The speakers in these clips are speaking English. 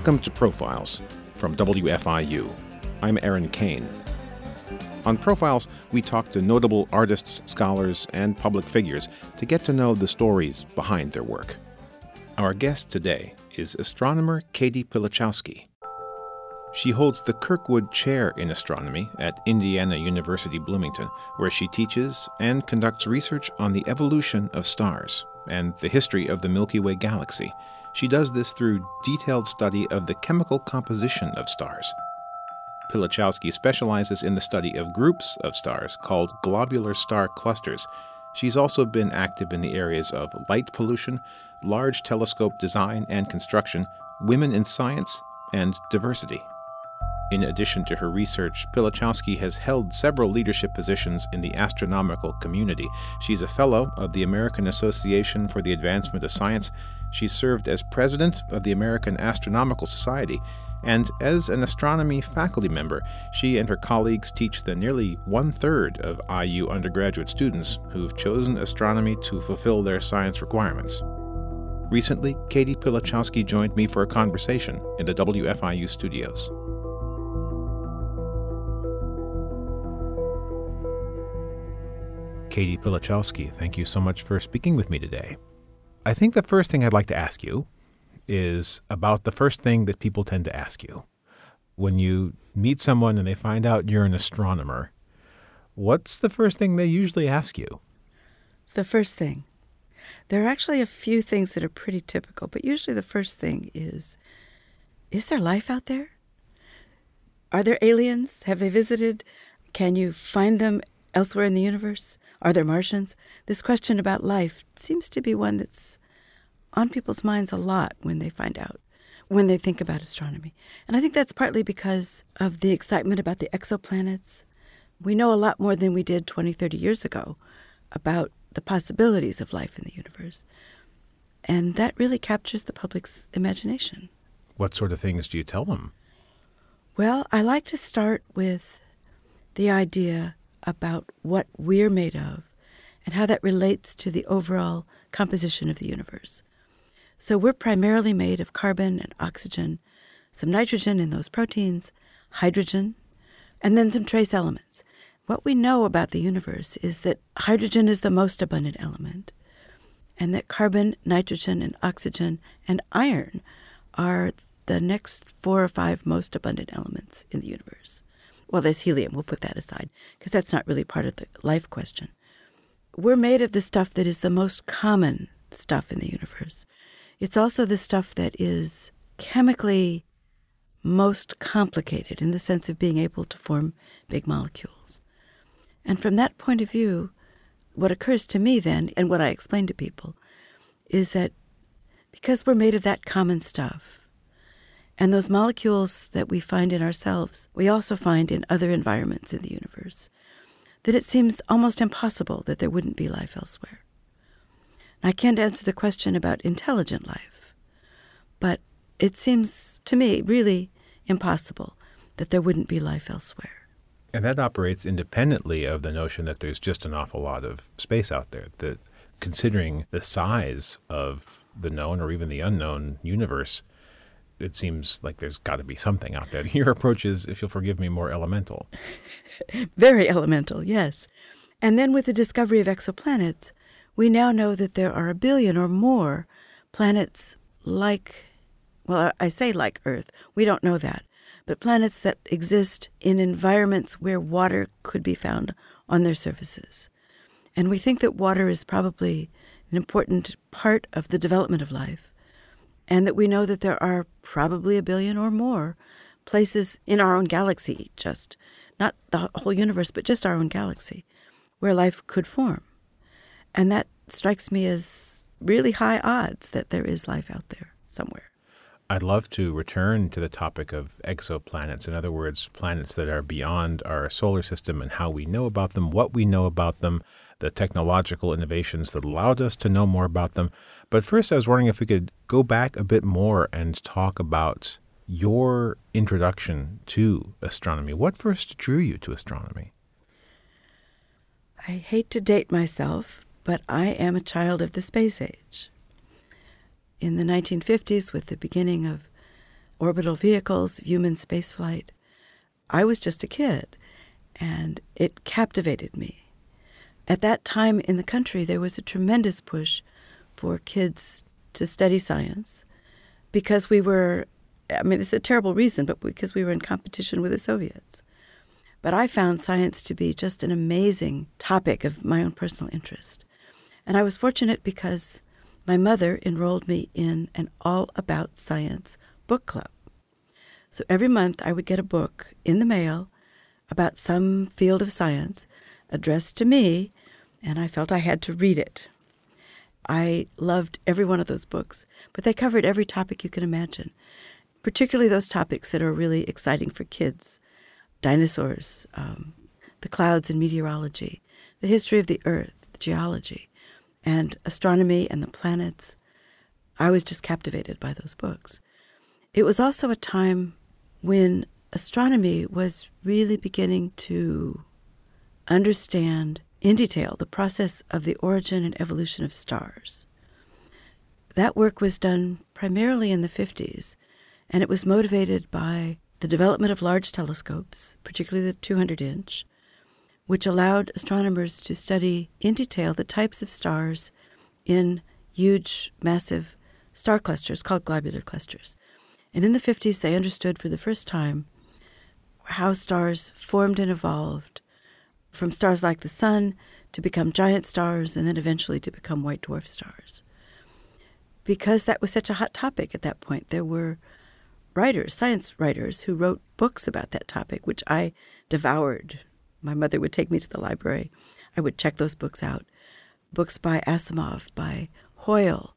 Welcome to Profiles from WFIU. I'm Aaron Cain. On Profiles, we talk to notable artists, scholars, and public figures to get to know the stories behind their work. Our guest today is astronomer Caty Pilachowski. She holds the Kirkwood Chair in Astronomy at Indiana University Bloomington, where she teaches and conducts research on the evolution of stars and the history of the Milky Way galaxy. She does this through detailed study of the chemical composition of stars. Pilachowski specializes in the study of groups of stars called globular star clusters. She's also been active in the areas of light pollution, large telescope design and construction, women in science, and diversity. In addition to her research, Pilachowski has held several leadership positions in the astronomical community. She's a fellow of the American Association for the Advancement of Science. She served as president of the American Astronomical Society. And as an astronomy faculty member, she and her colleagues teach the nearly one third of IU undergraduate students who've chosen astronomy to fulfill their science requirements. Recently, Caty Pilachowski joined me for a conversation in the WFIU studios. Caty Pilachowski, thank you so much for speaking with me today. I think the first thing I'd like to ask you is about the first thing that people tend to ask you. When you meet someone and they find out you're an astronomer, what's the first thing they usually ask you? The first thing. There are actually a few things that are pretty typical, but usually the first thing is Is there life out there? Are there aliens? Have they visited? Can you find them elsewhere in the universe? Are there Martians? This question about life seems to be one that's on people's minds a lot when they find out, when they think about astronomy. And I think that's partly because of the excitement about the exoplanets. We know a lot more than we did 20, 30 years ago about the possibilities of life in the universe. And that really captures the public's imagination. What sort of things do you tell them? Well, I like to start with the idea about what we're made of and how that relates to the overall composition of the universe. So we're primarily made of carbon and oxygen, some nitrogen in those proteins, hydrogen, and then some trace elements. What we know about the universe is that hydrogen is the most abundant element, and that carbon, nitrogen, and oxygen and iron are the next four or five most abundant elements in the universe well, there's helium. We'll put that aside because that's not really part of the life question. We're made of the stuff that is the most common stuff in the universe. It's also the stuff that is chemically most complicated in the sense of being able to form big molecules. And from that point of view, what occurs to me then, and what I explain to people, is that because we're made of that common stuff, and those molecules that we find in ourselves, we also find in other environments in the universe. That it seems almost impossible that there wouldn't be life elsewhere. I can't answer the question about intelligent life, but it seems to me really impossible that there wouldn't be life elsewhere. And that operates independently of the notion that there's just an awful lot of space out there. That considering the size of the known or even the unknown universe, it seems like there's got to be something out there. Your approach is, if you'll forgive me, more elemental. Very elemental, yes. And then with the discovery of exoplanets, we now know that there are a billion or more planets like, well, I say like Earth. We don't know that. But planets that exist in environments where water could be found on their surfaces. And we think that water is probably an important part of the development of life and that we know that there are probably a billion or more places in our own galaxy, just not the whole universe, but just our own galaxy, where life could form. And that strikes me as really high odds that there is life out there somewhere. I'd love to return to the topic of exoplanets. In other words, planets that are beyond our solar system and how we know about them, what we know about them, the technological innovations that allowed us to know more about them. But first, I was wondering if we could go back a bit more and talk about your introduction to astronomy. What first drew you to astronomy? I hate to date myself, but I am a child of the space age in the 1950s with the beginning of orbital vehicles, human spaceflight. I was just a kid, and it captivated me. At that time in the country, there was a tremendous push for kids to study science because we were, I mean, it's a terrible reason, but because we were in competition with the Soviets. But I found science to be just an amazing topic of my own personal interest. And I was fortunate because my mother enrolled me in an all about science book club. So every month I would get a book in the mail about some field of science addressed to me, and I felt I had to read it. I loved every one of those books, but they covered every topic you can imagine, particularly those topics that are really exciting for kids dinosaurs, um, the clouds and meteorology, the history of the earth, geology, and astronomy and the planets. I was just captivated by those books. It was also a time when astronomy was really beginning to understand in detail the process of the origin and evolution of stars. That work was done primarily in the 50s, and it was motivated by the development of large telescopes, particularly the 200 inch, which allowed astronomers to study in detail the types of stars in huge, massive star clusters called globular clusters. And in the 50s, they understood for the first time how stars formed and evolved from stars like the sun to become giant stars and then eventually to become white dwarf stars. Because that was such a hot topic at that point, there were writers, science writers, who wrote books about that topic, which I devoured. My mother would take me to the library. I would check those books out. Books by Asimov, by Hoyle,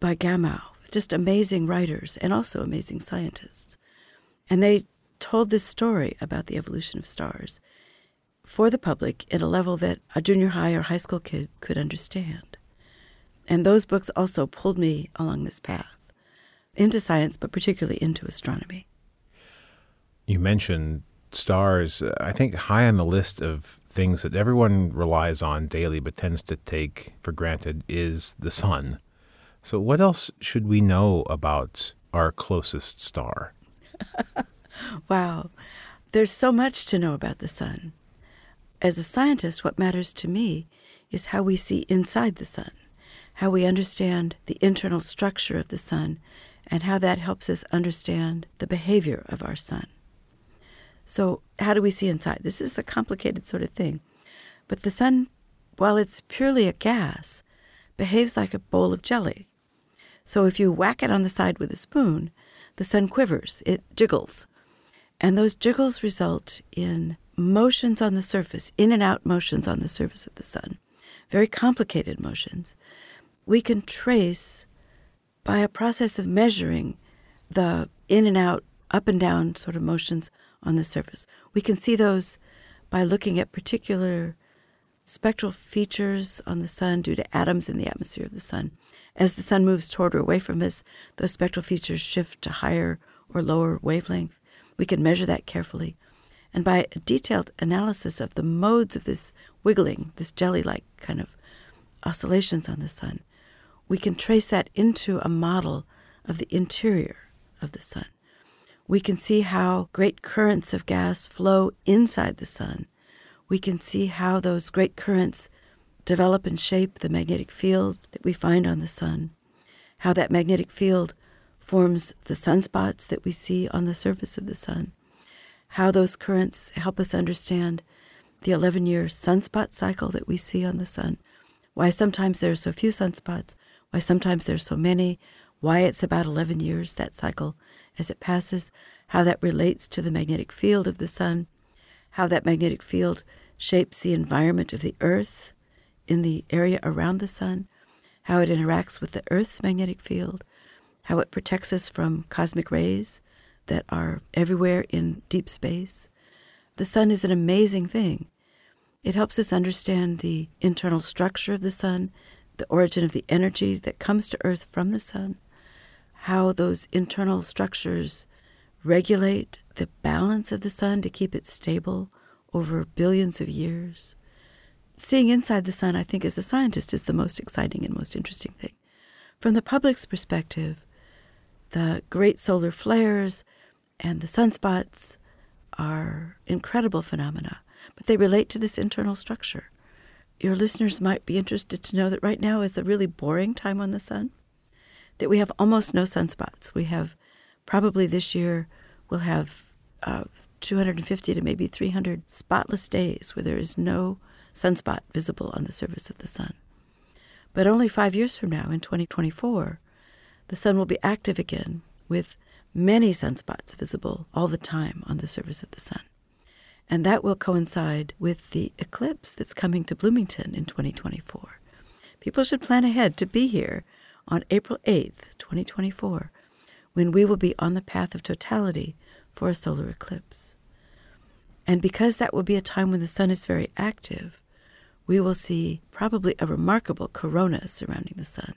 by Gamow, just amazing writers and also amazing scientists. And they told this story about the evolution of stars for the public at a level that a junior high or high school kid could understand. And those books also pulled me along this path into science, but particularly into astronomy. You mentioned stars. Uh, I think high on the list of things that everyone relies on daily but tends to take for granted is the sun. So, what else should we know about our closest star? wow. There's so much to know about the sun. As a scientist, what matters to me is how we see inside the sun, how we understand the internal structure of the sun, and how that helps us understand the behavior of our sun. So, how do we see inside? This is a complicated sort of thing. But the sun, while it's purely a gas, behaves like a bowl of jelly. So if you whack it on the side with a spoon, the sun quivers, it jiggles. And those jiggles result in motions on the surface, in and out motions on the surface of the sun, very complicated motions. We can trace by a process of measuring the in and out, up and down sort of motions on the surface. We can see those by looking at particular spectral features on the sun due to atoms in the atmosphere of the sun. As the sun moves toward or away from us, those spectral features shift to higher or lower wavelength. We can measure that carefully. And by a detailed analysis of the modes of this wiggling, this jelly like kind of oscillations on the sun, we can trace that into a model of the interior of the sun. We can see how great currents of gas flow inside the sun. We can see how those great currents develop and shape the magnetic field that we find on the sun, how that magnetic field forms the sunspots that we see on the surface of the sun, how those currents help us understand the 11 year sunspot cycle that we see on the sun, why sometimes there are so few sunspots, why sometimes there are so many, why it's about 11 years, that cycle, as it passes, how that relates to the magnetic field of the sun, how that magnetic field shapes the environment of the earth, in the area around the sun, how it interacts with the Earth's magnetic field, how it protects us from cosmic rays that are everywhere in deep space. The sun is an amazing thing. It helps us understand the internal structure of the sun, the origin of the energy that comes to Earth from the sun, how those internal structures regulate the balance of the sun to keep it stable over billions of years seeing inside the sun, I think, as a scientist, is the most exciting and most interesting thing. From the public's perspective, The great solar flares and the sunspots are incredible phenomena, but they relate to this internal structure. Your listeners might be interested to know that right now is a really boring time on the sun, that we have almost no sunspots. We have probably this year we'll have uh, 250 to maybe 300 spotless days where there is no sunspot visible on the surface of the sun. But only five years from now, in 2024, the sun will be active again with many sunspots visible all the time on the surface of the sun. And that will coincide with the eclipse that's coming to Bloomington in 2024. People should plan ahead to be here on April 8th, 2024, when we will be on the path of totality for a solar eclipse. And because that will be a time when the sun is very active, we will see probably a remarkable corona surrounding the sun,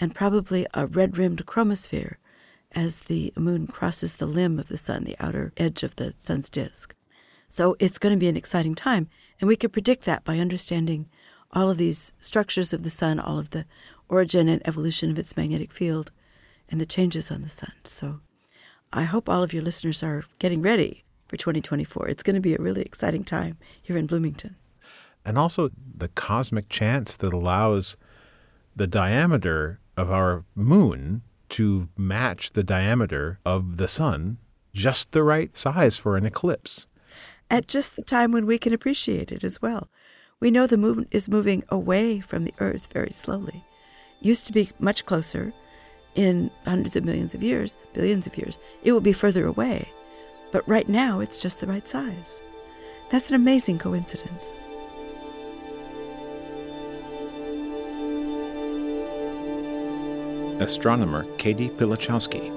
and probably a red rimmed chromosphere as the moon crosses the limb of the sun, the outer edge of the sun's disk. So it's going to be an exciting time, and we can predict that by understanding all of these structures of the sun, all of the origin and evolution of its magnetic field, and the changes on the sun. So I hope all of your listeners are getting ready for 2024. It's going to be a really exciting time here in Bloomington. And also the cosmic chance that allows the diameter of our moon to match the diameter of the sun, just the right size for an eclipse. At just the time when we can appreciate it as well. We know the moon is moving away from the Earth very slowly. Used to be much closer in hundreds of millions of years, billions of years. It will be further away. But right now, it's just the right size. That's an amazing coincidence. astronomer Caty Pilachowski,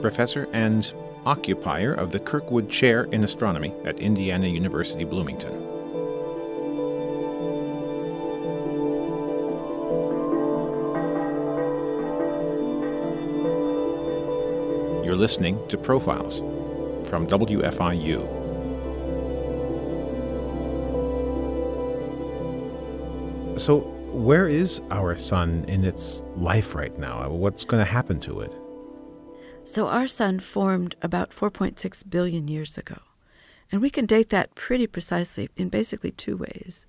professor and occupier of the Kirkwood Chair in Astronomy at Indiana University Bloomington. You're listening to Profiles from WFIU. So, where is our sun in its life right now? What's going to happen to it? So, our sun formed about 4.6 billion years ago. And we can date that pretty precisely in basically two ways.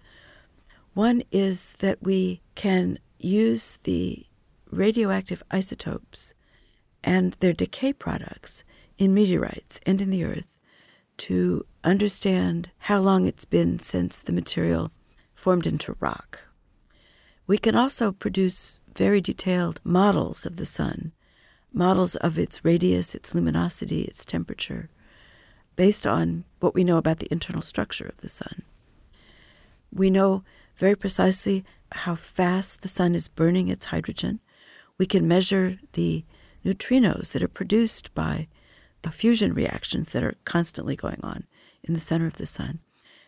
One is that we can use the radioactive isotopes and their decay products in meteorites and in the Earth to understand how long it's been since the material formed into rock. We can also produce very detailed models of the sun, models of its radius, its luminosity, its temperature, based on what we know about the internal structure of the sun. We know very precisely how fast the sun is burning its hydrogen. We can measure the neutrinos that are produced by the fusion reactions that are constantly going on in the center of the sun.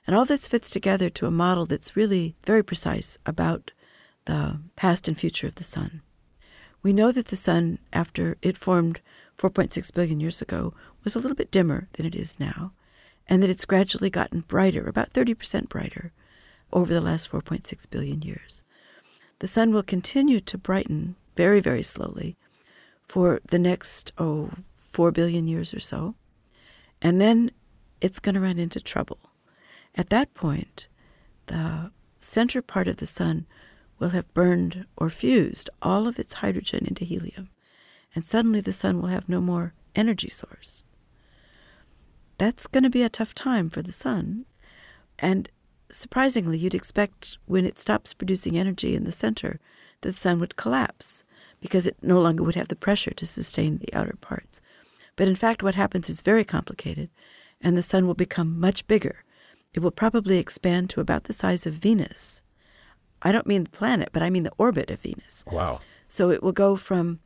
And all this fits together to a model that's really very precise about the past and future of the sun. We know that the sun, after it formed 4.6 billion years ago, was a little bit dimmer than it is now, and that it's gradually gotten brighter, about 30% brighter, over the last 4.6 billion years. The sun will continue to brighten very, very slowly for the next, oh, 4 billion years or so, and then it's going to run into trouble. At that point, the center part of the sun will have burned or fused all of its hydrogen into helium, and suddenly the sun will have no more energy source. That's going to be a tough time for the sun. And surprisingly, you'd expect when it stops producing energy in the center that the sun would collapse because it no longer would have the pressure to sustain the outer parts. But in fact, what happens is very complicated, and the sun will become much bigger. It will probably expand to about the size of Venus I don't mean the planet, but I mean the orbit of Venus. Wow. So it will go from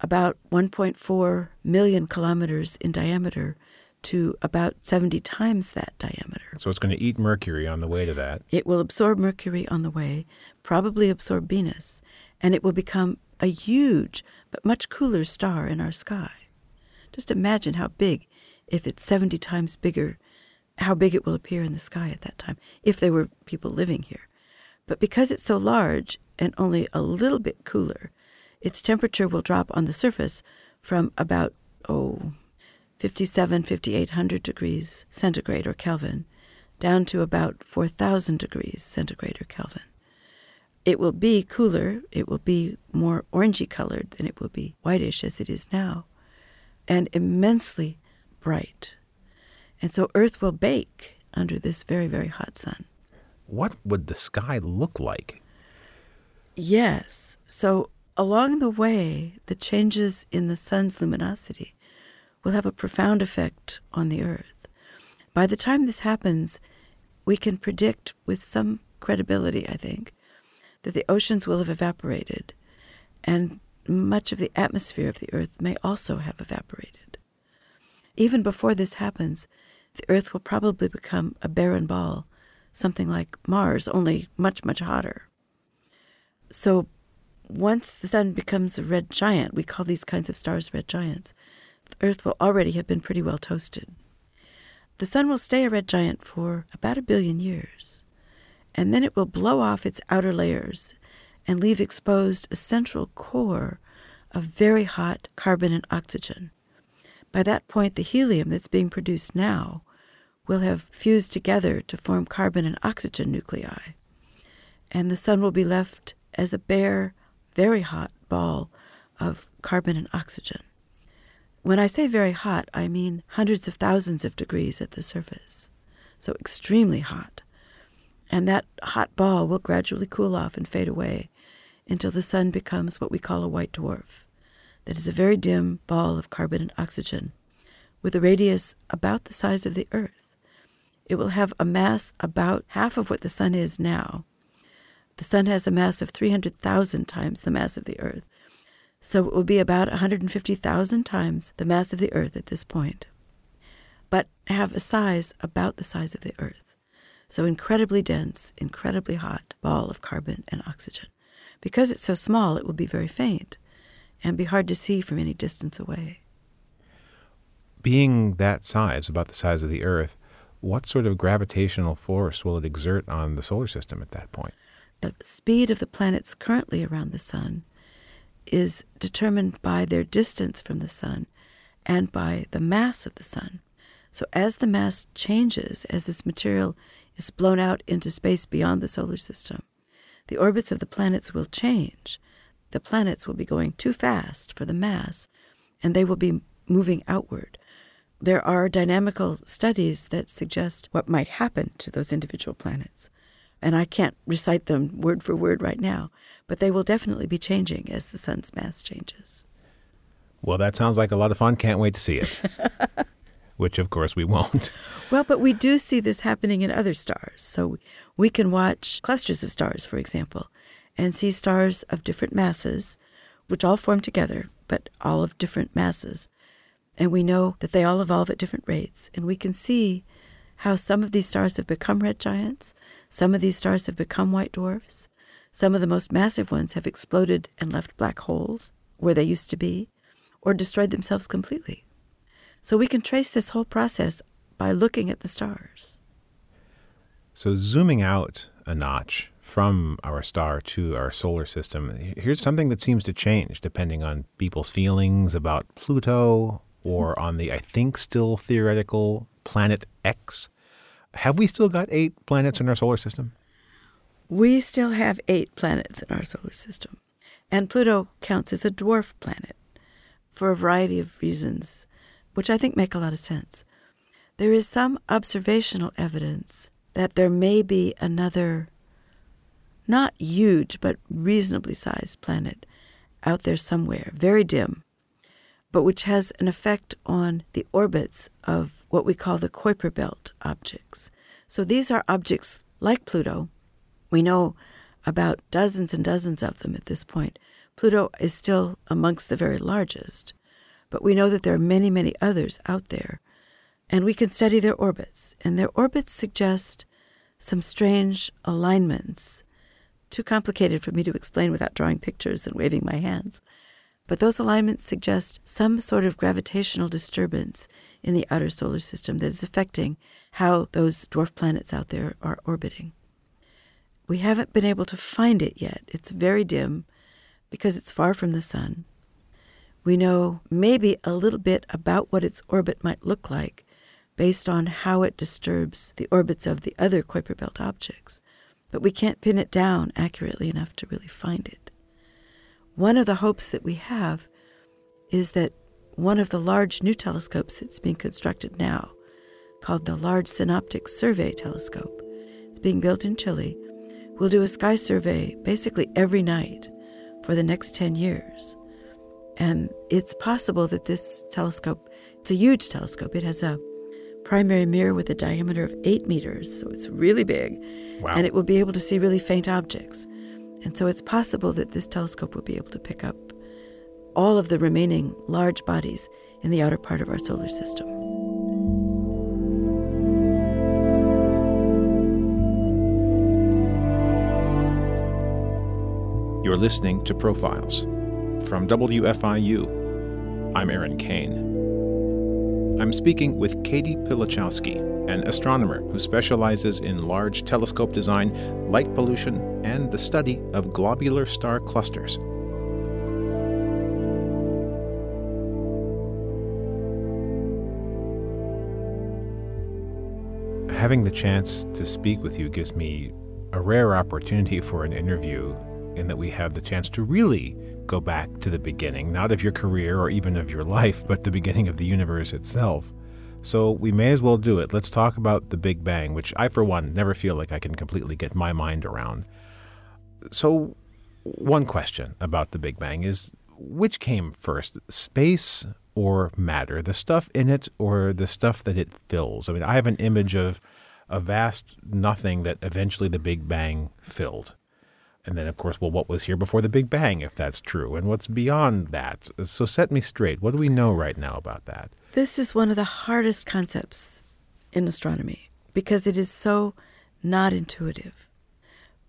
about 1.4 million kilometers in diameter to about 70 times that diameter. So it's going to eat Mercury on the way to that. It will absorb Mercury on the way, probably absorb Venus, and it will become a huge but much cooler star in our sky. Just imagine how big, if it's 70 times bigger, how big it will appear in the sky at that time, if there were people living here. But because it's so large and only a little bit cooler, its temperature will drop on the surface from about, oh, 57, 5800 degrees centigrade or Kelvin down to about 4000 degrees centigrade or Kelvin. It will be cooler, it will be more orangey colored than it will be whitish as it is now, and immensely bright. And so Earth will bake under this very, very hot sun. What would the sky look like? Yes. So along the way, the changes in the sun's luminosity will have a profound effect on the Earth. By the time this happens, we can predict with some credibility, I think, that the oceans will have evaporated and much of the atmosphere of the Earth may also have evaporated. Even before this happens, the Earth will probably become a barren ball, something like Mars, only much, much hotter. So once the sun becomes a red giant, we call these kinds of stars red giants, Earth will already have been pretty well toasted. The sun will stay a red giant for about a billion years, and then it will blow off its outer layers and leave exposed a central core of very hot carbon and oxygen. By that point, the helium that's being produced now will have fused together to form carbon and oxygen nuclei. And the sun will be left as a bare, very hot ball of carbon and oxygen. When I say very hot, I mean hundreds of thousands of degrees at the surface. So extremely hot. And that hot ball will gradually cool off and fade away until the sun becomes what we call a white dwarf that is a very dim ball of carbon and oxygen with a radius about the size of the Earth. It will have a mass about half of what the Sun is now. The Sun has a mass of 300,000 times the mass of the Earth, so it will be about 150,000 times the mass of the Earth at this point, but have a size about the size of the Earth. So incredibly dense, incredibly hot ball of carbon and oxygen. Because it's so small, it will be very faint and be hard to see from any distance away. Being that size, about the size of the Earth, what sort of gravitational force will it exert on the solar system at that point? The speed of the planets currently around the Sun is determined by their distance from the Sun and by the mass of the Sun. So, as the mass changes, as this material is blown out into space beyond the solar system, the orbits of the planets will change the planets will be going too fast for the mass and they will be moving outward. There are dynamical studies that suggest what might happen to those individual planets. And I can't recite them word for word right now, but they will definitely be changing as the sun's mass changes. Well, that sounds like a lot of fun. Can't wait to see it. Which, of course, we won't. Well, but we do see this happening in other stars. So we can watch clusters of stars, for example, and see stars of different masses, which all form together, but all of different masses. And we know that they all evolve at different rates. And we can see how some of these stars have become red giants, some of these stars have become white dwarfs, some of the most massive ones have exploded and left black holes where they used to be, or destroyed themselves completely. So we can trace this whole process by looking at the stars. So, zooming out a notch from our star to our solar system, here's something that seems to change depending on people's feelings about Pluto or on the, I think, still theoretical planet X. Have we still got eight planets in our solar system? We still have eight planets in our solar system. And Pluto counts as a dwarf planet for a variety of reasons, which I think make a lot of sense. There is some observational evidence that there may be another not huge, but reasonably sized planet out there somewhere, very dim, but which has an effect on the orbits of what we call the Kuiper Belt objects. So these are objects like Pluto. We know about dozens and dozens of them at this point. Pluto is still amongst the very largest, but we know that there are many, many others out there. And we can study their orbits, and their orbits suggest some strange alignments too complicated for me to explain without drawing pictures and waving my hands. But those alignments suggest some sort of gravitational disturbance in the outer solar system that is affecting how those dwarf planets out there are orbiting. We haven't been able to find it yet. It's very dim, because it's far from the sun. We know maybe a little bit about what its orbit might look like based on how it disturbs the orbits of the other Kuiper Belt objects, but we can't pin it down accurately enough to really find it. One of the hopes that we have is that one of the large new telescopes that's being constructed now, called the Large Synoptic Survey Telescope, it's being built in Chile, will do a sky survey basically every night for the next 10 years. And it's possible that this telescope, it's a huge telescope. It has a primary mirror with a diameter of eight meters, so it's really big. Wow. And it will be able to see really faint objects. And so it's possible that this telescope will be able to pick up all of the remaining large bodies in the outer part of our solar system. You're listening to Profiles from WFIU. I'm Aaron Cain. I'm speaking with Caty Pilachowski, an astronomer who specializes in large telescope design, light pollution, and the study of globular star clusters. Having the chance to speak with you gives me a rare opportunity for an interview that we have the chance to really go back to the beginning, not of your career or even of your life, but the beginning of the universe itself. So we may as well do it. Let's talk about the Big Bang, which I, for one, never feel like I can completely get my mind around. So, one question about the Big Bang is which came first, space or matter? The stuff in it or the stuff that it fills? I mean, I have an image of a vast nothing that eventually the Big Bang filled. And then, of course, well, what was here before the Big Bang, if that's true, and what's beyond that? So set me straight. What do we know right now about that? This is one of the hardest concepts in astronomy because it is so not intuitive.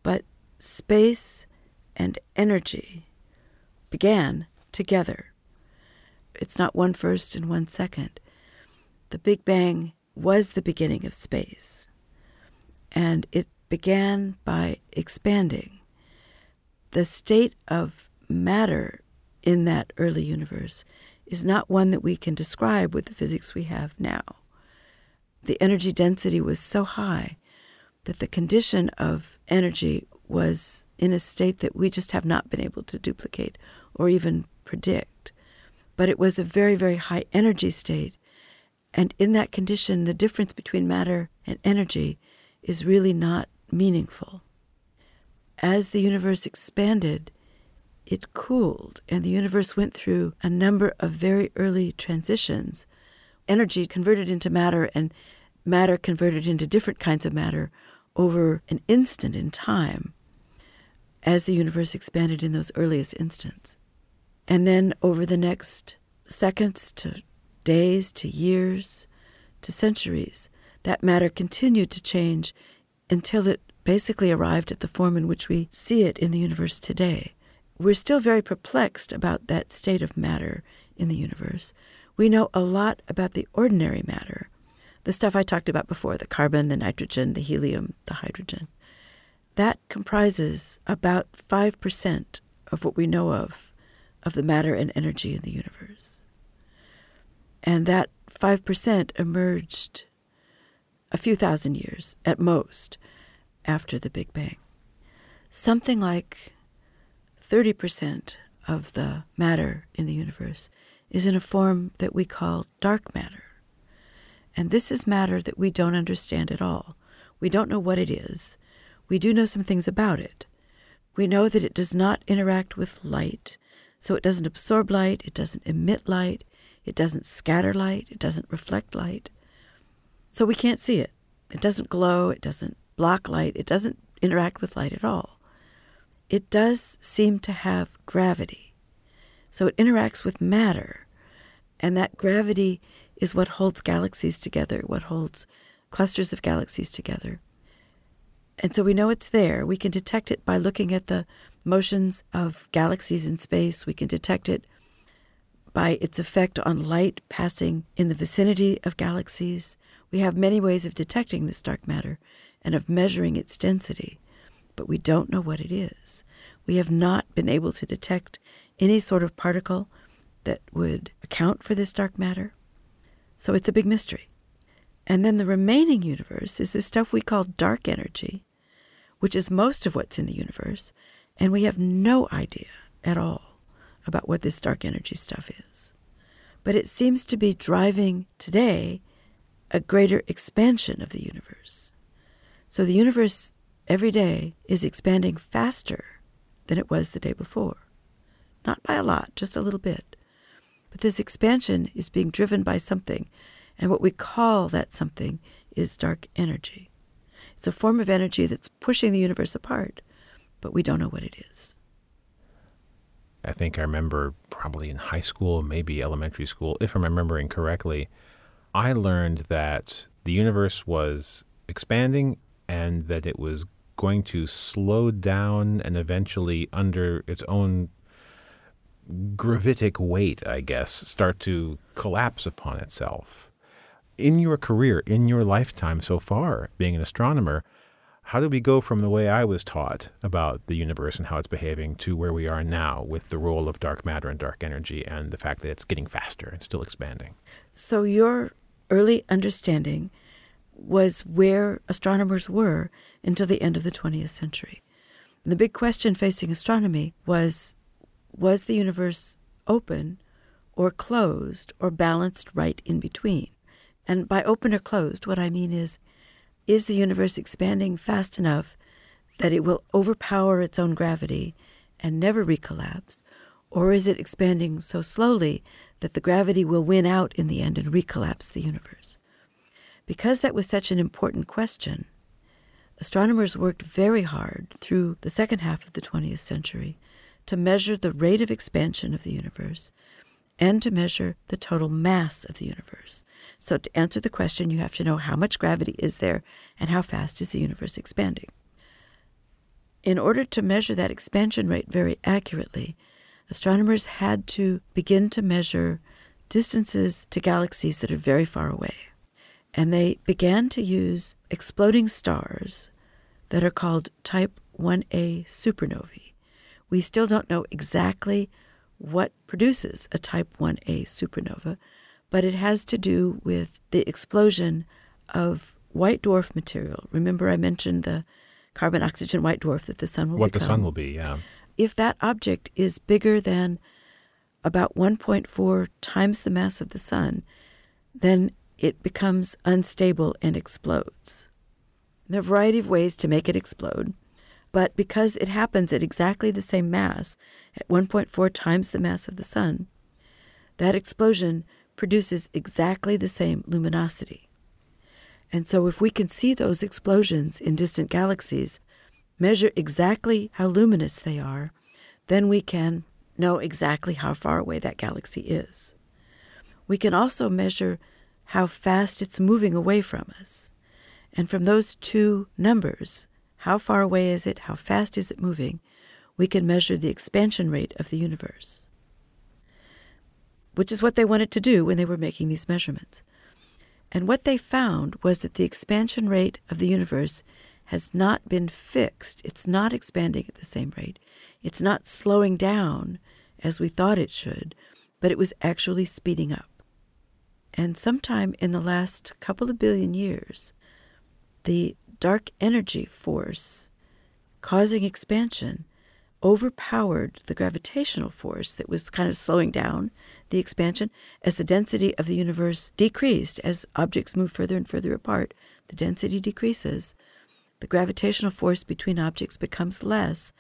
But space and energy began together. It's not one first and one second. The Big Bang was the beginning of space, and it began by expanding the state of matter in that early universe is not one that we can describe with the physics we have now. The energy density was so high that the condition of energy was in a state that we just have not been able to duplicate or even predict. But it was a very, very high energy state. And in that condition, the difference between matter and energy is really not meaningful as the universe expanded, it cooled, and the universe went through a number of very early transitions. Energy converted into matter, and matter converted into different kinds of matter over an instant in time as the universe expanded in those earliest instants. And then over the next seconds to days to years to centuries, that matter continued to change until it basically arrived at the form in which we see it in the universe today. We're still very perplexed about that state of matter in the universe. We know a lot about the ordinary matter, the stuff I talked about before the carbon, the nitrogen, the helium, the hydrogen. That comprises about 5% of what we know of, of the matter and energy in the universe. And that 5% emerged a few thousand years at most after the Big Bang. Something like 30% of the matter in the universe is in a form that we call dark matter. And this is matter that we don't understand at all. We don't know what it is. We do know some things about it. We know that it does not interact with light, so it doesn't absorb light, it doesn't emit light, it doesn't scatter light, it doesn't reflect light. So we can't see it. It doesn't glow, it doesn't block light, it doesn't interact with light at all. It does seem to have gravity. So it interacts with matter. And that gravity is what holds galaxies together, what holds clusters of galaxies together. And so we know it's there. We can detect it by looking at the motions of galaxies in space. We can detect it by its effect on light passing in the vicinity of galaxies. We have many ways of detecting this dark matter and of measuring its density, but we don't know what it is. We have not been able to detect any sort of particle that would account for this dark matter. So it's a big mystery. And then the remaining universe is this stuff we call dark energy, which is most of what's in the universe, and we have no idea at all about what this dark energy stuff is. But it seems to be driving today a greater expansion of the universe. So the universe every day is expanding faster than it was the day before. Not by a lot, just a little bit. But this expansion is being driven by something, and what we call that something is dark energy. It's a form of energy that's pushing the universe apart, but we don't know what it is. I think I remember probably in high school, maybe elementary school, if I'm remembering correctly, I learned that the universe was expanding and that it was going to slow down and eventually, under its own gravitic weight, I guess, start to collapse upon itself. In your career, in your lifetime so far, being an astronomer, how do we go from the way I was taught about the universe and how it's behaving to where we are now with the role of dark matter and dark energy and the fact that it's getting faster and still expanding? So, your early understanding was where astronomers were until the end of the 20th century. And the big question facing astronomy was was the universe open or closed or balanced right in between? And by open or closed, what I mean is is the universe expanding fast enough that it will overpower its own gravity and never recollapse? Or is it expanding so slowly that the gravity will win out in the end and recollapse the universe? Because that was such an important question, astronomers worked very hard through the second half of the 20th century to measure the rate of expansion of the universe and to measure the total mass of the universe. So, to answer the question, you have to know how much gravity is there and how fast is the universe expanding. In order to measure that expansion rate very accurately, astronomers had to begin to measure distances to galaxies that are very far away. And they began to use exploding stars that are called type 1a supernovae. We still don't know exactly what produces a type 1a supernova, but it has to do with the explosion of white dwarf material. Remember, I mentioned the carbon oxygen white dwarf that the sun will what become. the sun will be, yeah. If that object is bigger than about 1.4 times the mass of the sun, then it becomes unstable and explodes. There are a variety of ways to make it explode, but because it happens at exactly the same mass, at 1.4 times the mass of the sun, that explosion produces exactly the same luminosity. And so, if we can see those explosions in distant galaxies, measure exactly how luminous they are, then we can know exactly how far away that galaxy is. We can also measure how fast it's moving away from us. And from those two numbers, how far away is it, how fast is it moving, we can measure the expansion rate of the universe, which is what they wanted to do when they were making these measurements. And what they found was that the expansion rate of the universe has not been fixed. It's not expanding at the same rate. It's not slowing down as we thought it should, but it was actually speeding up. And sometime in the last couple of billion years, the dark energy force causing expansion overpowered the gravitational force that was kind of slowing down the expansion. As the density of the universe decreased, as objects move further and further apart, the density decreases. The gravitational force between objects becomes less,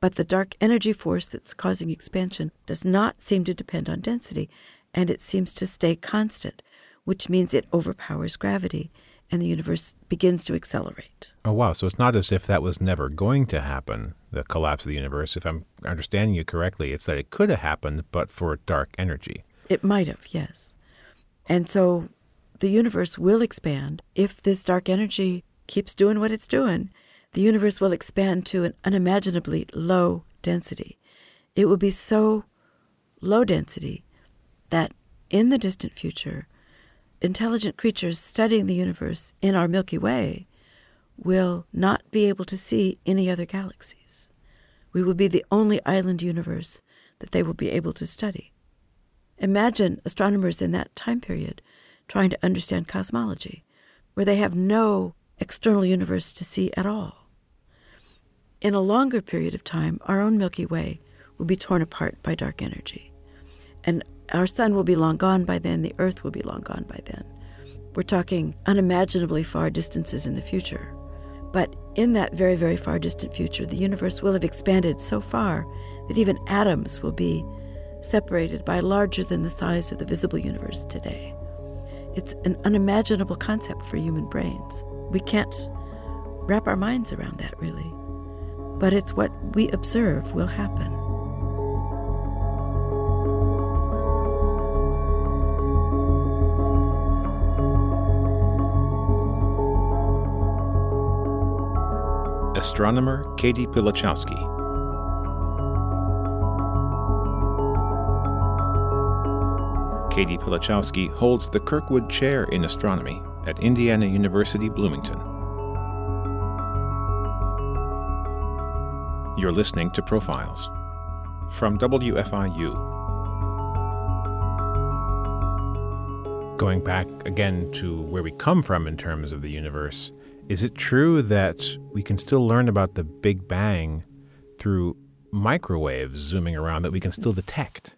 but the dark energy force that's causing expansion does not seem to depend on density, and it seems to stay constant, which means it overpowers gravity and the universe begins to accelerate. Oh, wow. So it's not as if that was never going to happen, the collapse of the universe. If I'm understanding you correctly, it's that it could have happened, but for dark energy. It might have, yes. And so the universe will expand if this dark energy keeps doing what it's doing. The universe will expand to an unimaginably low density. It will be so low density that in the distant future, intelligent creatures studying the universe in our Milky Way will not be able to see any other galaxies. we will be the only island universe that they will be able to study. Imagine astronomers in that time period trying to understand cosmology, where they have no external universe to see at all. In a longer period of time, our own Milky Way will be torn apart by dark energy. And our sun will be long gone by then, the earth will be long gone by then. We're talking unimaginably far distances in the future. But in that very, very far distant future, the universe will have expanded so far that even atoms will be separated by larger than the size of the visible universe today. It's an unimaginable concept for human brains. We can't wrap our minds around that, really. But it's what we observe will happen. Astronomer Caty Pilachowski. Caty Pilachowski holds the Kirkwood Chair in Astronomy at Indiana University Bloomington. You're listening to Profiles from WFIU. Going back again to where we come from in terms of the universe, is it true that we can still learn about the Big Bang through microwaves zooming around that we can still detect?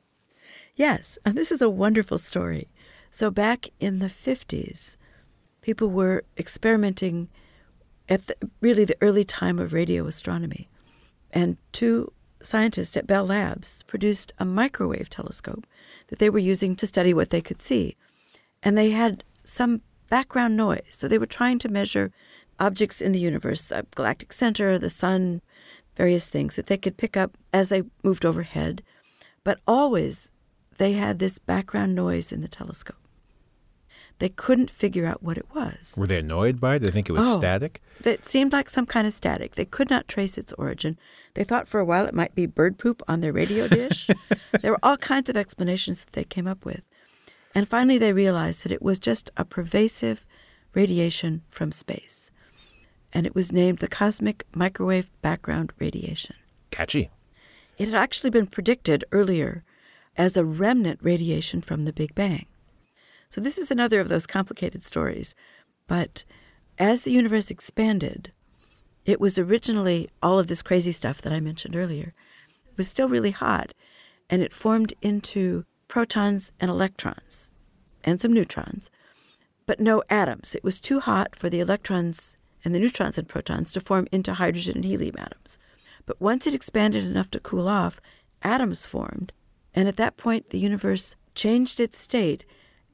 Yes, and this is a wonderful story. So, back in the 50s, people were experimenting at the, really the early time of radio astronomy. And two scientists at Bell Labs produced a microwave telescope that they were using to study what they could see. And they had some background noise. So, they were trying to measure objects in the universe, the galactic center, the sun, various things that they could pick up as they moved overhead. But always they had this background noise in the telescope. They couldn't figure out what it was. Were they annoyed by it? Did they think it was oh, static? It seemed like some kind of static. They could not trace its origin. They thought for a while it might be bird poop on their radio dish. there were all kinds of explanations that they came up with. And finally, they realized that it was just a pervasive radiation from space and it was named the Cosmic Microwave Background Radiation. Catchy. It had actually been predicted earlier as a remnant radiation from the Big Bang. So, this is another of those complicated stories. But as the universe expanded, it was originally all of this crazy stuff that I mentioned earlier. It was still really hot, and it formed into protons and electrons and some neutrons, but no atoms. It was too hot for the electrons and the neutrons and protons to form into hydrogen and helium atoms. But once it expanded enough to cool off, atoms formed, and at that point the universe changed its state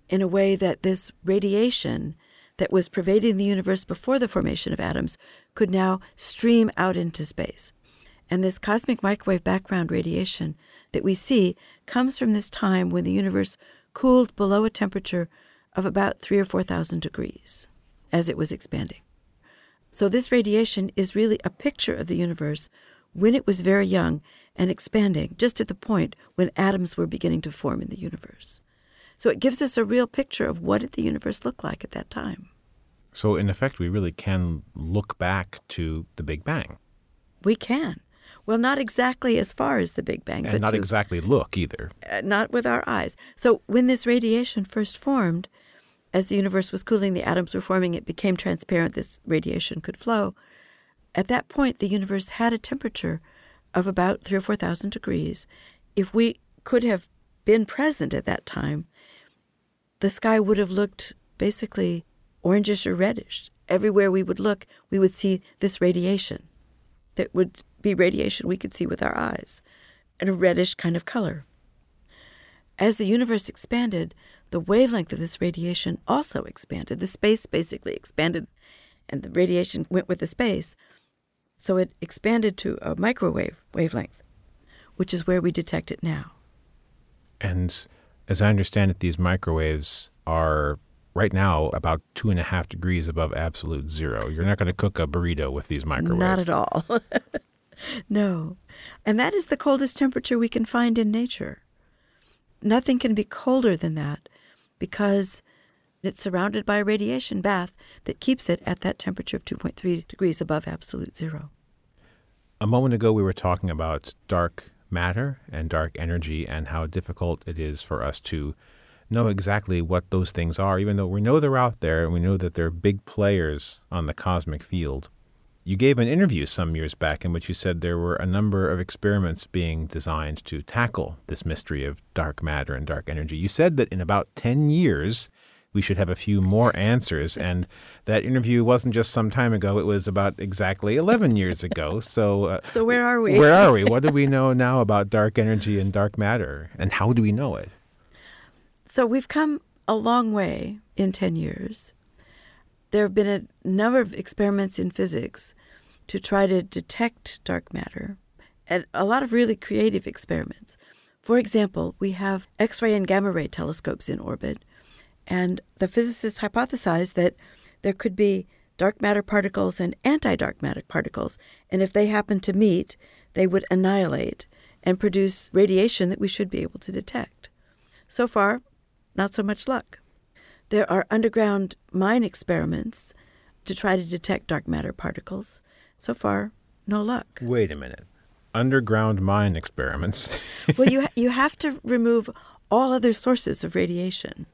in a way that this radiation that was pervading the universe before the formation of atoms could now stream out into space. And this cosmic microwave background radiation that we see comes from this time when the universe cooled below a temperature of about three or 4,000 degrees as it was expanding. So, this radiation is really a picture of the universe when it was very young and expanding, just at the point when atoms were beginning to form in the universe. So, it gives us a real picture of what did the universe look like at that time. So, in effect, we really can look back to the Big Bang. We can. Well, not exactly as far as the Big Bang, and but not to, exactly look either. Uh, not with our eyes. So, when this radiation first formed, as the universe was cooling, the atoms were forming, it became transparent, this radiation could flow. At that point, the universe had a temperature of about three or 4,000 degrees. If we could have been present at that time, the sky would have looked basically orangish or reddish. Everywhere we would look, we would see this radiation that would be radiation we could see with our eyes, and a reddish kind of color. As the universe expanded, the wavelength of this radiation also expanded. The space basically expanded, and the radiation went with the space. So it expanded to a microwave wavelength, which is where we detect it now. And as I understand it, these microwaves are right now about two and a half degrees above absolute zero. You're not going to cook a burrito with these microwaves. Not at all. no. And that is the coldest temperature we can find in nature. Nothing can be colder than that because it's surrounded by a radiation bath that keeps it at that temperature of 2.3 degrees above absolute zero. A moment ago, we were talking about dark matter and dark energy and how difficult it is for us to know exactly what those things are, even though we know they're out there and we know that they're big players on the cosmic field. You gave an interview some years back in which you said there were a number of experiments being designed to tackle this mystery of dark matter and dark energy. You said that in about 10 years, we should have a few more answers. And that interview wasn't just some time ago, it was about exactly 11 years ago. So, uh, so where are we? Where are we? What do we know now about dark energy and dark matter? And how do we know it? So, we've come a long way in 10 years there have been a number of experiments in physics to try to detect dark matter, and a lot of really creative experiments. For example, we have X ray and gamma ray telescopes in orbit, and the physicists hypothesized that there could be dark matter particles and anti dark matter particles, and if they happen to meet, they would annihilate and produce radiation that we should be able to detect. So far, not so much luck. There are underground mine experiments to try to detect dark matter particles. So far, no luck. Wait a minute. Underground mine experiments. well, you you have to remove all other sources of radiation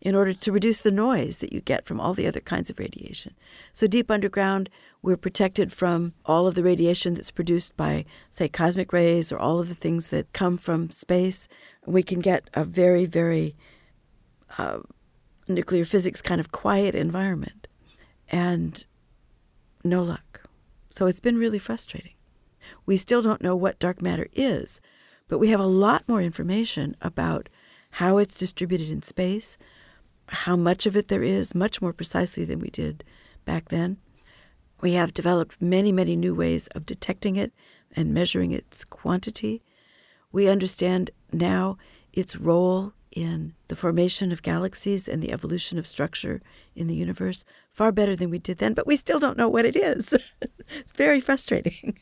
in order to reduce the noise that you get from all the other kinds of radiation. So deep underground, we're protected from all of the radiation that's produced by, say, cosmic rays or all of the things that come from space. We can get a very, very uh, nuclear physics kind of quiet environment and no luck. So it's been really frustrating. We still don't know what dark matter is, but we have a lot more information about how it's distributed in space, how much of it there is, much more precisely than we did back then. We have developed many, many new ways of detecting it and measuring its quantity. We understand now its role in the formation of galaxies and the evolution of structure in the universe far better than we did then, but we still don't know what it is. it's very frustrating.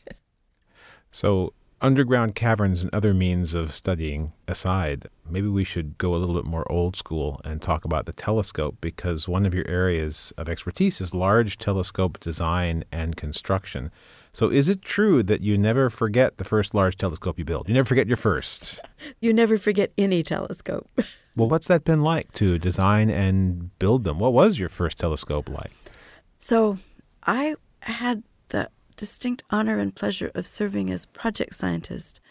so, underground caverns and other means of studying aside, maybe we should go a little bit more old school and talk about the telescope because one of your areas of expertise is large telescope design and construction. So, is it true that you never forget the first large telescope you built? You never forget your first. You never forget any telescope. well, what's that been like to design and build them? What was your first telescope like? So, I had the distinct honor and pleasure of serving as project scientist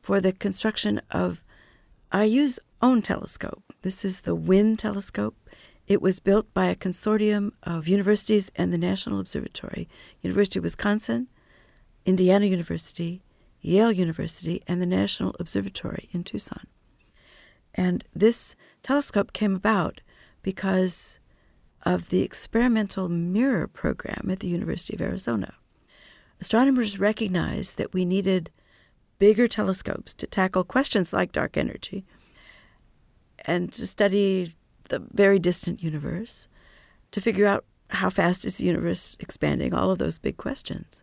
for the construction of IU's own telescope. This is the WIYN telescope. It was built by a consortium of universities and the National Observatory, University of Wisconsin, Indiana University, Yale University, and the National Observatory in Tucson. And this telescope came about because of the experimental mirror program at the University of Arizona. Astronomers recognized that we needed bigger telescopes to tackle questions like dark energy and to study the very distant universe, to figure out how fast is the universe expanding, all of those big questions.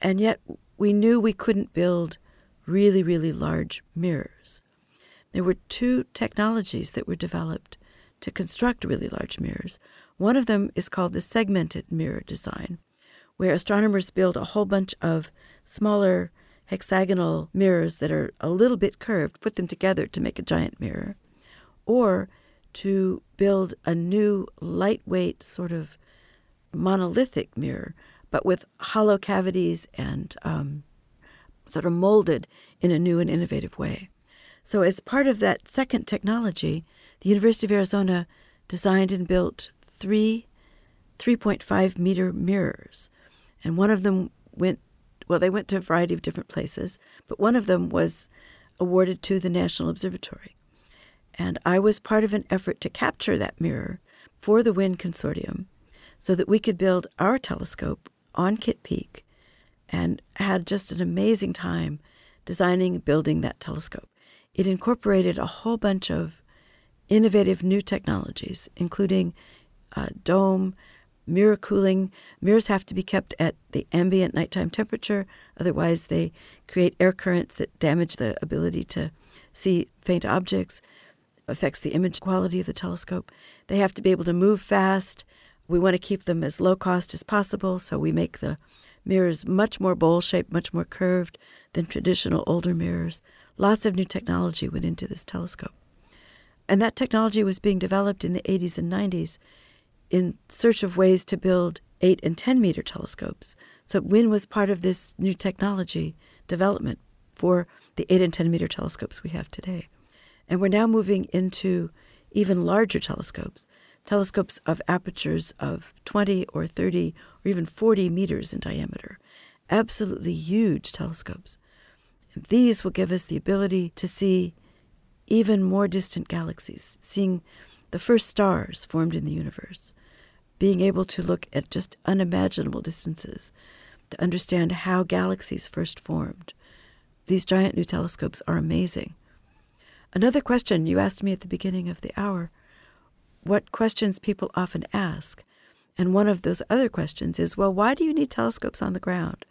And yet we knew we couldn't build really, really large mirrors. There were two technologies that were developed to construct really large mirrors. One of them is called the segmented mirror design, where astronomers build a whole bunch of smaller hexagonal mirrors that are a little bit curved, put them together to make a giant mirror, or to build a new lightweight sort of monolithic mirror but with hollow cavities and um, sort of molded in a new and innovative way. So, as part of that second technology, the University of Arizona designed and built three 3.5 meter mirrors. And one of them went, well, they went to a variety of different places, but one of them was awarded to the National Observatory. And I was part of an effort to capture that mirror for the WIYN Consortium so that we could build our telescope on Kitt Peak and had just an amazing time designing and building that telescope. It incorporated a whole bunch of innovative new technologies, including uh, dome, mirror cooling. Mirrors have to be kept at the ambient nighttime temperature, otherwise, they create air currents that damage the ability to see faint objects, affects the image quality of the telescope. They have to be able to move fast we want to keep them as low cost as possible, so we make the Mirrors much more bowl shaped, much more curved than traditional older mirrors. Lots of new technology went into this telescope. And that technology was being developed in the 80s and 90s in search of ways to build 8 and 10 meter telescopes. So WIYN was part of this new technology development for the 8 and 10 meter telescopes we have today. And we're now moving into even larger telescopes, telescopes of apertures of 20 or 30 or even 40 meters in diameter. Absolutely huge telescopes. And these will give us the ability to see even more distant galaxies, seeing the first stars formed in the universe, being able to look at just unimaginable distances, to understand how galaxies first formed. These giant new telescopes are amazing. Another question you asked me at the beginning of the hour what questions people often ask. And one of those other questions is well, why do you need telescopes on the ground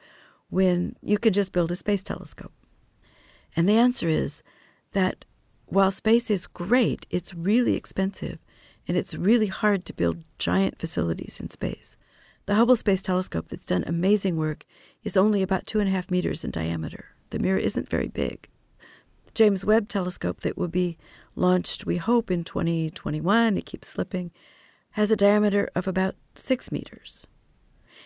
when you can just build a space telescope? And the answer is that while space is great, it's really expensive and it's really hard to build giant facilities in space. The Hubble Space Telescope, that's done amazing work, is only about two and a half meters in diameter. The mirror isn't very big. The James Webb Telescope, that will be launched, we hope, in 2021, it keeps slipping, has a diameter of about six meters.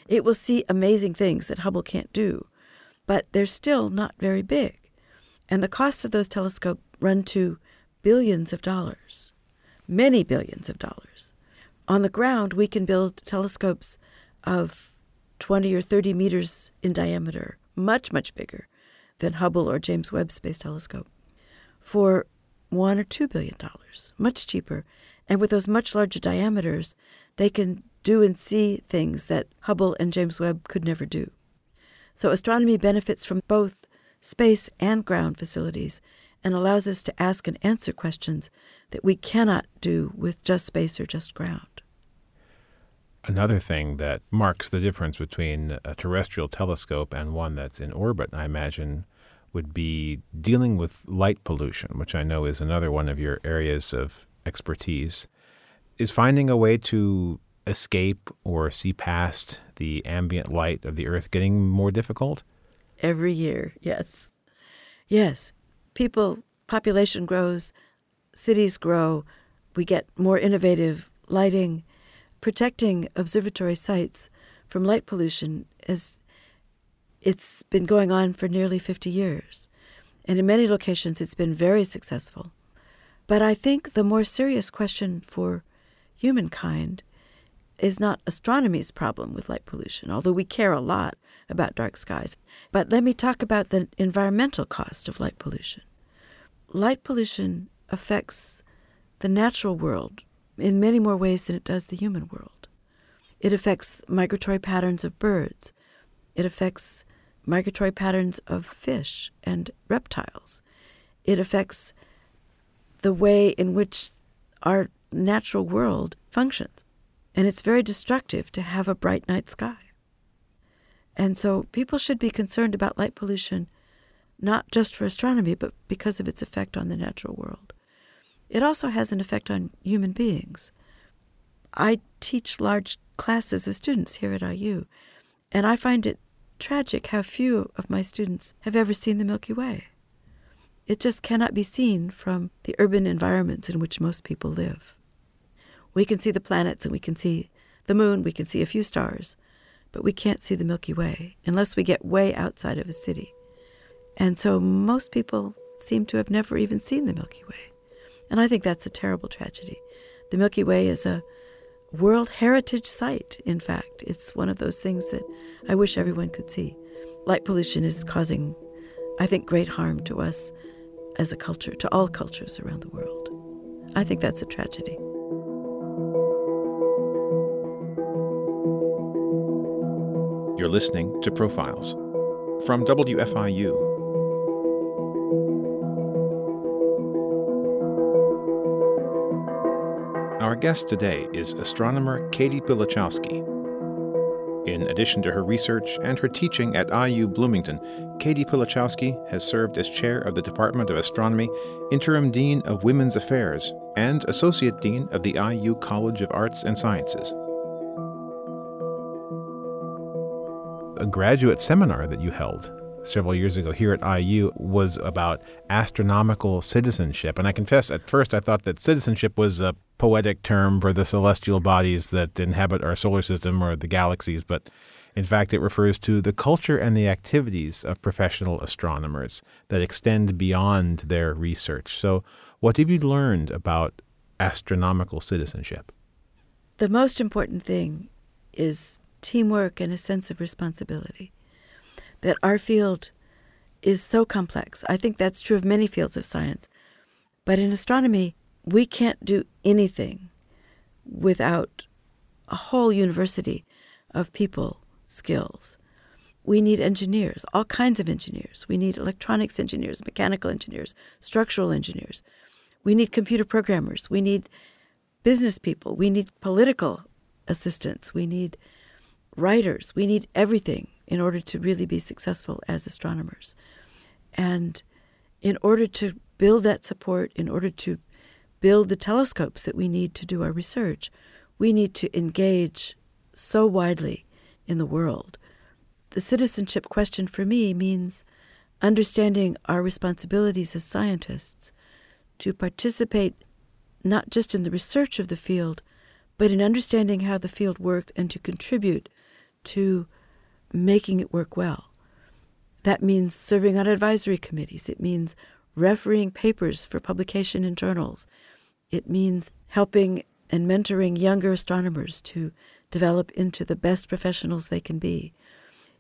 It will see amazing things that Hubble can't do, but they're still not very big. And the costs of those telescopes run to billions of dollars many billions of dollars. On the ground, we can build telescopes of 20 or 30 meters in diameter, much, much bigger than Hubble or James Webb Space Telescope, for one or two billion dollars, much cheaper. And with those much larger diameters, they can do and see things that Hubble and James Webb could never do. So astronomy benefits from both space and ground facilities and allows us to ask and answer questions that we cannot do with just space or just ground. Another thing that marks the difference between a terrestrial telescope and one that's in orbit, I imagine, would be dealing with light pollution, which I know is another one of your areas of expertise. Is finding a way to escape or see past the ambient light of the Earth getting more difficult? Every year, yes. Yes, people population grows, cities grow, we get more innovative lighting, protecting observatory sites from light pollution as it's been going on for nearly 50 years. And in many locations, it's been very successful. But I think the more serious question for humankind is not astronomy's problem with light pollution, although we care a lot about dark skies. But let me talk about the environmental cost of light pollution. Light pollution affects the natural world in many more ways than it does the human world. It affects migratory patterns of birds. It affects migratory patterns of fish and reptiles. It affects the way in which our natural world functions. And it's very destructive to have a bright night sky. And so people should be concerned about light pollution, not just for astronomy, but because of its effect on the natural world. It also has an effect on human beings. I teach large classes of students here at IU, and I find it tragic how few of my students have ever seen the Milky Way. It just cannot be seen from the urban environments in which most people live. We can see the planets and we can see the moon, we can see a few stars, but we can't see the Milky Way unless we get way outside of a city. And so most people seem to have never even seen the Milky Way. And I think that's a terrible tragedy. The Milky Way is a World Heritage Site, in fact. It's one of those things that I wish everyone could see. Light pollution is causing, I think, great harm to us as a culture, to all cultures around the world. I think that's a tragedy. You're listening to Profiles from WFIU. Our guest today is astronomer Caty Pilachowski. In addition to her research and her teaching at IU Bloomington, Caty Pilachowski has served as chair of the Department of Astronomy, interim dean of Women's Affairs, and associate dean of the IU College of Arts and Sciences. a graduate seminar that you held several years ago here at IU was about astronomical citizenship. And I confess, at first, I thought that citizenship was a poetic term for the celestial bodies that inhabit our solar system or the galaxies, but in fact, it refers to the culture and the activities of professional astronomers that extend beyond their research. So, what have you learned about astronomical citizenship? The most important thing is teamwork and a sense of responsibility. That our field is so complex. I think that's true of many fields of science. But in astronomy, we can't do anything without a whole university of people skills. We need engineers, all kinds of engineers. We need electronics engineers, mechanical engineers, structural engineers. We need computer programmers. We need business people. We need political assistants. We need writers. We need everything in order to really be successful as astronomers. And in order to build that support, in order to build the telescopes that we need to do our research, we need to engage so widely in the world. The citizenship question for me means understanding our responsibilities as scientists to participate not just in the research of the field, but in understanding how the field works and to contribute to making it work well. That means serving on advisory committees. It means refereeing papers for publication in journals. It means helping and mentoring younger astronomers to develop into the best professionals they can be.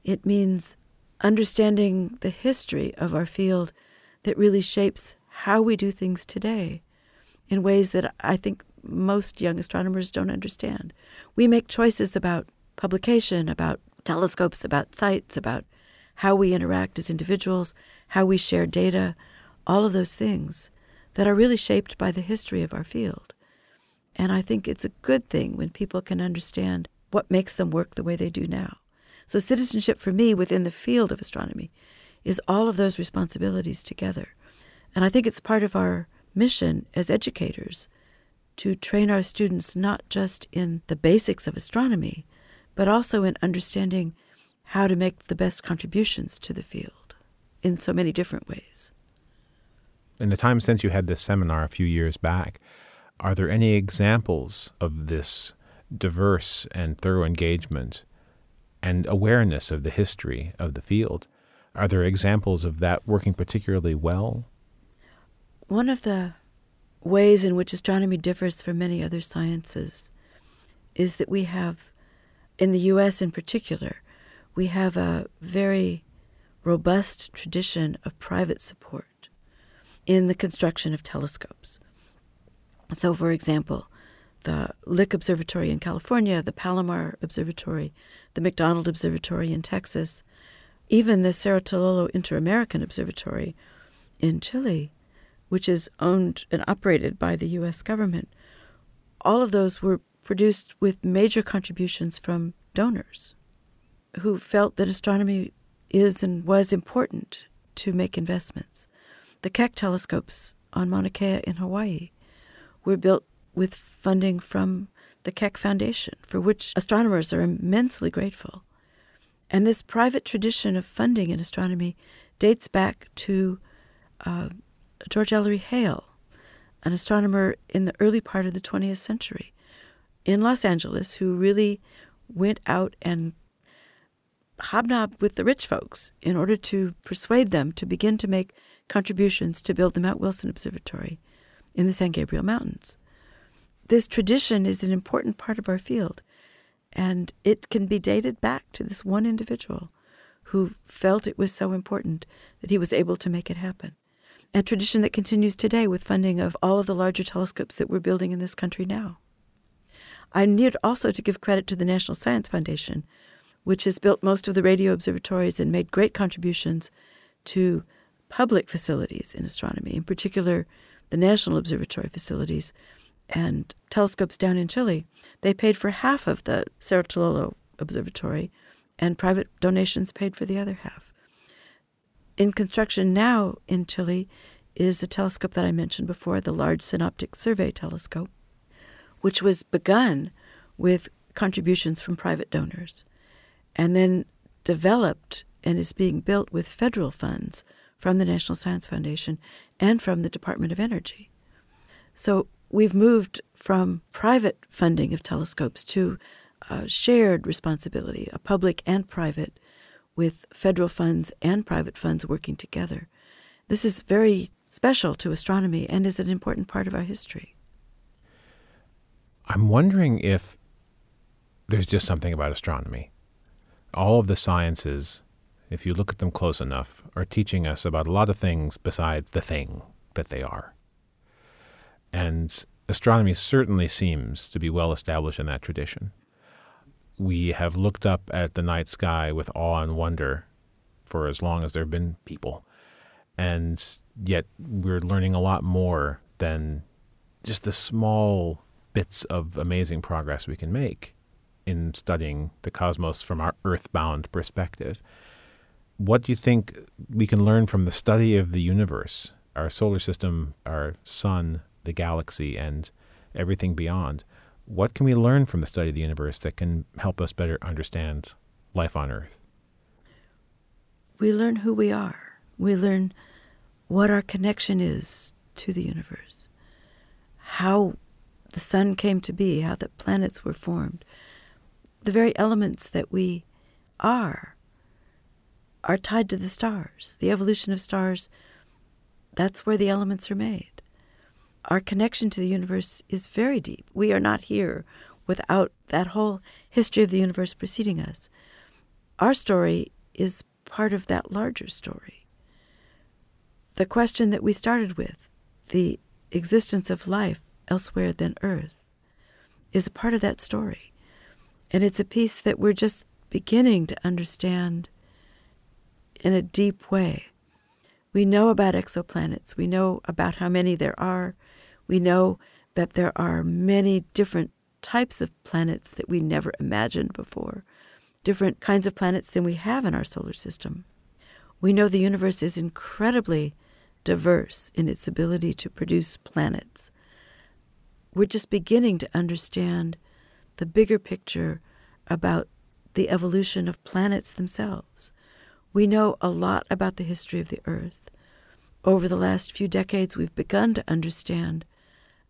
It means understanding the history of our field that really shapes how we do things today in ways that I think most young astronomers don't understand. We make choices about publication, about telescopes, about sites, about how we interact as individuals, how we share data, all of those things that are really shaped by the history of our field. And I think it's a good thing when people can understand what makes them work the way they do now. So, citizenship for me within the field of astronomy is all of those responsibilities together. And I think it's part of our mission as educators to train our students not just in the basics of astronomy, but also in understanding how to make the best contributions to the field in so many different ways. In the time since you had this seminar a few years back, are there any examples of this diverse and thorough engagement and awareness of the history of the field? Are there examples of that working particularly well? One of the ways in which astronomy differs from many other sciences is that we have, in the U.S. in particular, we have a very robust tradition of private support in the construction of telescopes. So, for example, the Lick Observatory in California, the Palomar Observatory, the McDonald Observatory in Texas, even the Cerro Tololo Inter American Observatory in Chile, which is owned and operated by the U.S. government. All of those were produced with major contributions from donors who felt that astronomy is and was important to make investments. The Keck telescopes on Mauna Kea in Hawaii were built with funding from the Keck Foundation, for which astronomers are immensely grateful. And this private tradition of funding in astronomy dates back to uh, George Ellery Hale, an astronomer in the early part of the 20th century in Los Angeles who really went out and hobnobbed with the rich folks in order to persuade them to begin to make contributions to build the Mount Wilson Observatory in the San Gabriel Mountains this tradition is an important part of our field, and it can be dated back to this one individual who felt it was so important that he was able to make it happen. A tradition that continues today with funding of all of the larger telescopes that we're building in this country now. I need also to give credit to the National Science Foundation, which has built most of the radio observatories and made great contributions to public facilities in astronomy, in particular the National Observatory facilities, and telescopes down in Chile. They paid for half of the Cerro Tololo Observatory, and private donations paid for the other half. In construction now in Chile is the telescope that I mentioned before, the Large Synoptic Survey Telescope, which was begun with contributions from private donors. And then developed and is being built with federal funds from the National Science Foundation and from the Department of Energy. So we've moved from private funding of telescopes to uh, shared responsibility, a public and private, with federal funds and private funds working together. This is very special to astronomy and is an important part of our history. I'm wondering if there's just something about astronomy. All of the sciences, if you look at them close enough, are teaching us about a lot of things besides the thing that they are. And astronomy certainly seems to be well established in that tradition. We have looked up at the night sky with awe and wonder for as long as there have been people. And yet we're learning a lot more than just the small bits of amazing progress we can make in studying the cosmos from our earthbound perspective. What do you think we can learn from the study of the universe, our solar system, our sun, the galaxy, and everything beyond? What can we learn from the study of the universe that can help us better understand life on Earth? We learn who we are. We learn what our connection is to the universe, how the sun came to be, how the planets were formed, the very elements that we are are tied to the stars. The evolution of stars, that's where the elements are made. Our connection to the universe is very deep. We are not here without that whole history of the universe preceding us. Our story is part of that larger story. The question that we started with, the existence of life elsewhere than Earth, is a part of that story. And it's a piece that we're just beginning to understand in a deep way. We know about exoplanets. We know about how many there are. We know that there are many different types of planets that we never imagined before, different kinds of planets than we have in our solar system. We know the universe is incredibly diverse in its ability to produce planets. We're just beginning to understand the bigger picture about the evolution of planets themselves. We know a lot about the history of the Earth. Over the last few decades, we've begun to understand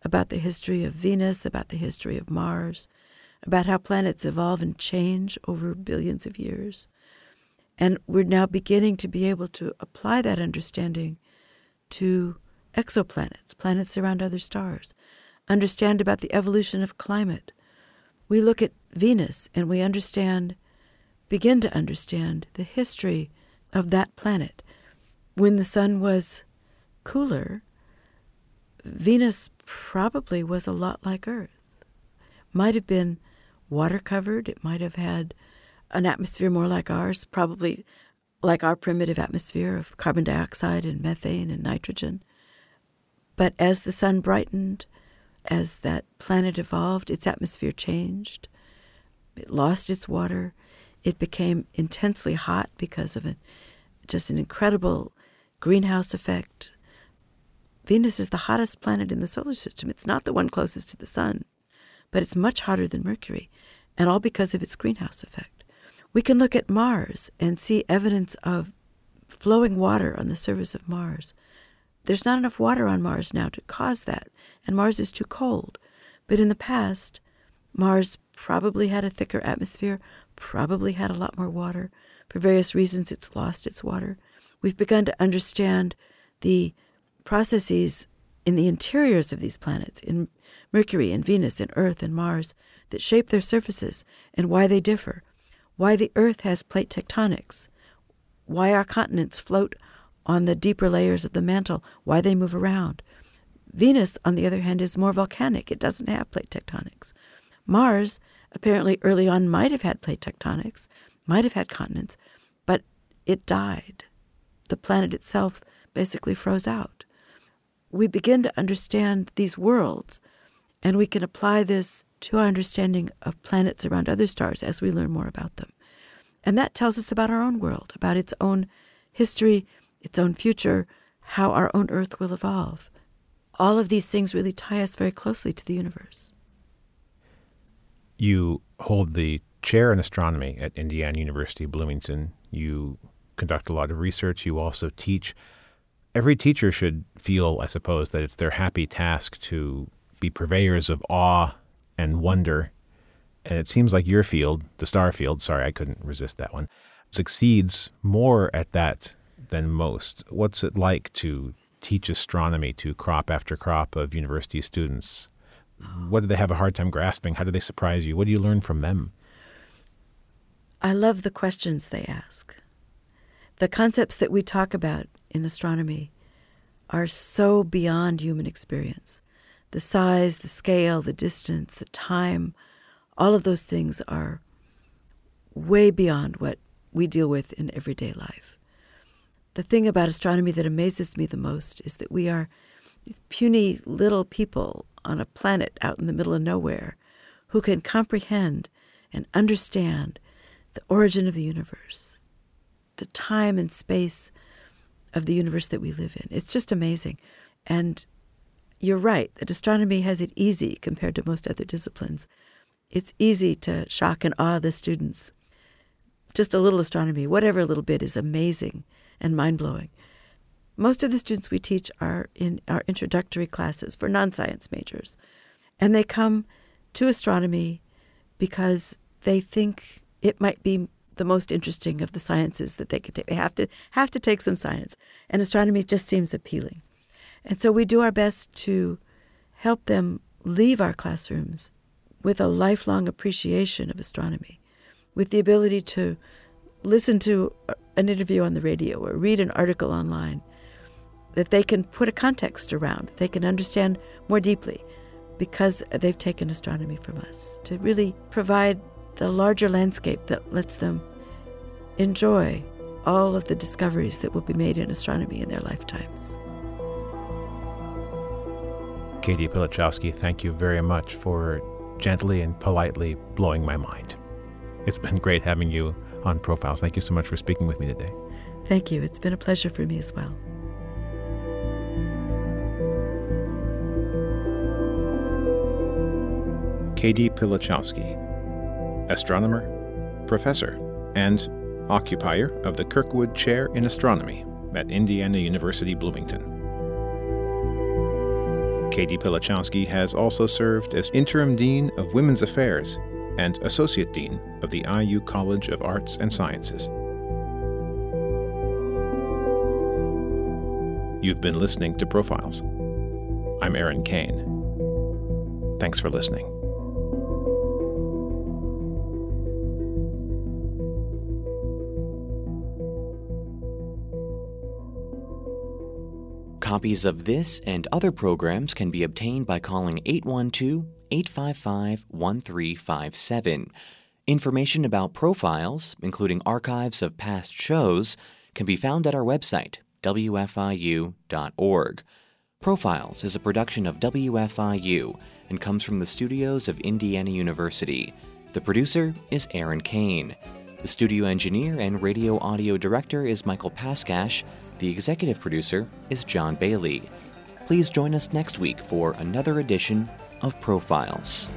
about the history of Venus, about the history of Mars, about how planets evolve and change over billions of years. And we're now beginning to be able to apply that understanding to exoplanets, planets around other stars, understand about the evolution of climate, we look at Venus and we understand, begin to understand the history of that planet. When the sun was cooler, Venus probably was a lot like Earth. Might have been water covered, it might have had an atmosphere more like ours, probably like our primitive atmosphere of carbon dioxide and methane and nitrogen. But as the sun brightened, as that planet evolved, its atmosphere changed. It lost its water. It became intensely hot because of just an incredible greenhouse effect. Venus is the hottest planet in the solar system. It's not the one closest to the sun, but it's much hotter than Mercury, and all because of its greenhouse effect. We can look at Mars and see evidence of flowing water on the surface of Mars. There's not enough water on Mars now to cause that, and Mars is too cold. But in the past, Mars probably had a thicker atmosphere, probably had a lot more water. For various reasons, it's lost its water. We've begun to understand the processes in the interiors of these planets, in Mercury and Venus and Earth and Mars, that shape their surfaces and why they differ, why the Earth has plate tectonics, why our continents float on the deeper layers of the mantle, why they move around. Venus, on the other hand, is more volcanic. It doesn't have plate tectonics. Mars, apparently early on, might have had plate tectonics, might have had continents, but it died. The planet itself basically froze out. We begin to understand these worlds, and we can apply this to our understanding of planets around other stars as we learn more about them. And that tells us about our own world, about its own history its own future, how our own Earth will evolve. All of these things really tie us very closely to the universe. You hold the chair in astronomy at Indiana University Bloomington. You conduct a lot of research. You also teach. Every teacher should feel, I suppose, that it's their happy task to be purveyors of awe and wonder. And it seems like your field, the star field, sorry, I couldn't resist that one, succeeds more at that than most. What's it like to teach astronomy to crop after crop of university students? What do they have a hard time grasping? How do they surprise you? What do you learn from them? I love the questions they ask. The concepts that we talk about in astronomy are so beyond human experience. The size, the scale, the distance, the time, all of those things are way beyond what we deal with in everyday life. The thing about astronomy that amazes me the most is that we are these puny little people on a planet out in the middle of nowhere who can comprehend and understand the origin of the universe, the time and space of the universe that we live in. It's just amazing. And you're right that astronomy has it easy compared to most other disciplines. It's easy to shock and awe the students. Just a little astronomy, whatever little bit, is amazing and mind blowing. Most of the students we teach are in our introductory classes for non science majors. And they come to astronomy because they think it might be the most interesting of the sciences that they could take. They have to have to take some science, and astronomy just seems appealing. And so we do our best to help them leave our classrooms with a lifelong appreciation of astronomy, with the ability to listen to an interview on the radio or read an article online that they can put a context around, they can understand more deeply because they've taken astronomy from us, to really provide the larger landscape that lets them enjoy all of the discoveries that will be made in astronomy in their lifetimes. Caty Pilachowski, thank you very much for gently and politely blowing my mind. It's been great having you on Profiles. Thank you so much for speaking with me today. Thank you. It's been a pleasure for me as well. Caty Pilachowski, astronomer, professor, and occupier of the Kirkwood Chair in Astronomy at Indiana University Bloomington. Caty Pilachowski has also served as interim dean of Women's Affairs and associate dean of the IU College of Arts and Sciences. You've been listening to Profiles. I'm Aaron Cain. Thanks for listening. Copies of this and other programs can be obtained by calling 812 855 1357. Information about profiles, including archives of past shows, can be found at our website, wfiu.org. Profiles is a production of WFIU and comes from the studios of Indiana University. The producer is Aaron Cain. The studio engineer and radio audio director is Michael Paskash. The executive producer is John Bailey. Please join us next week for another edition of Profiles.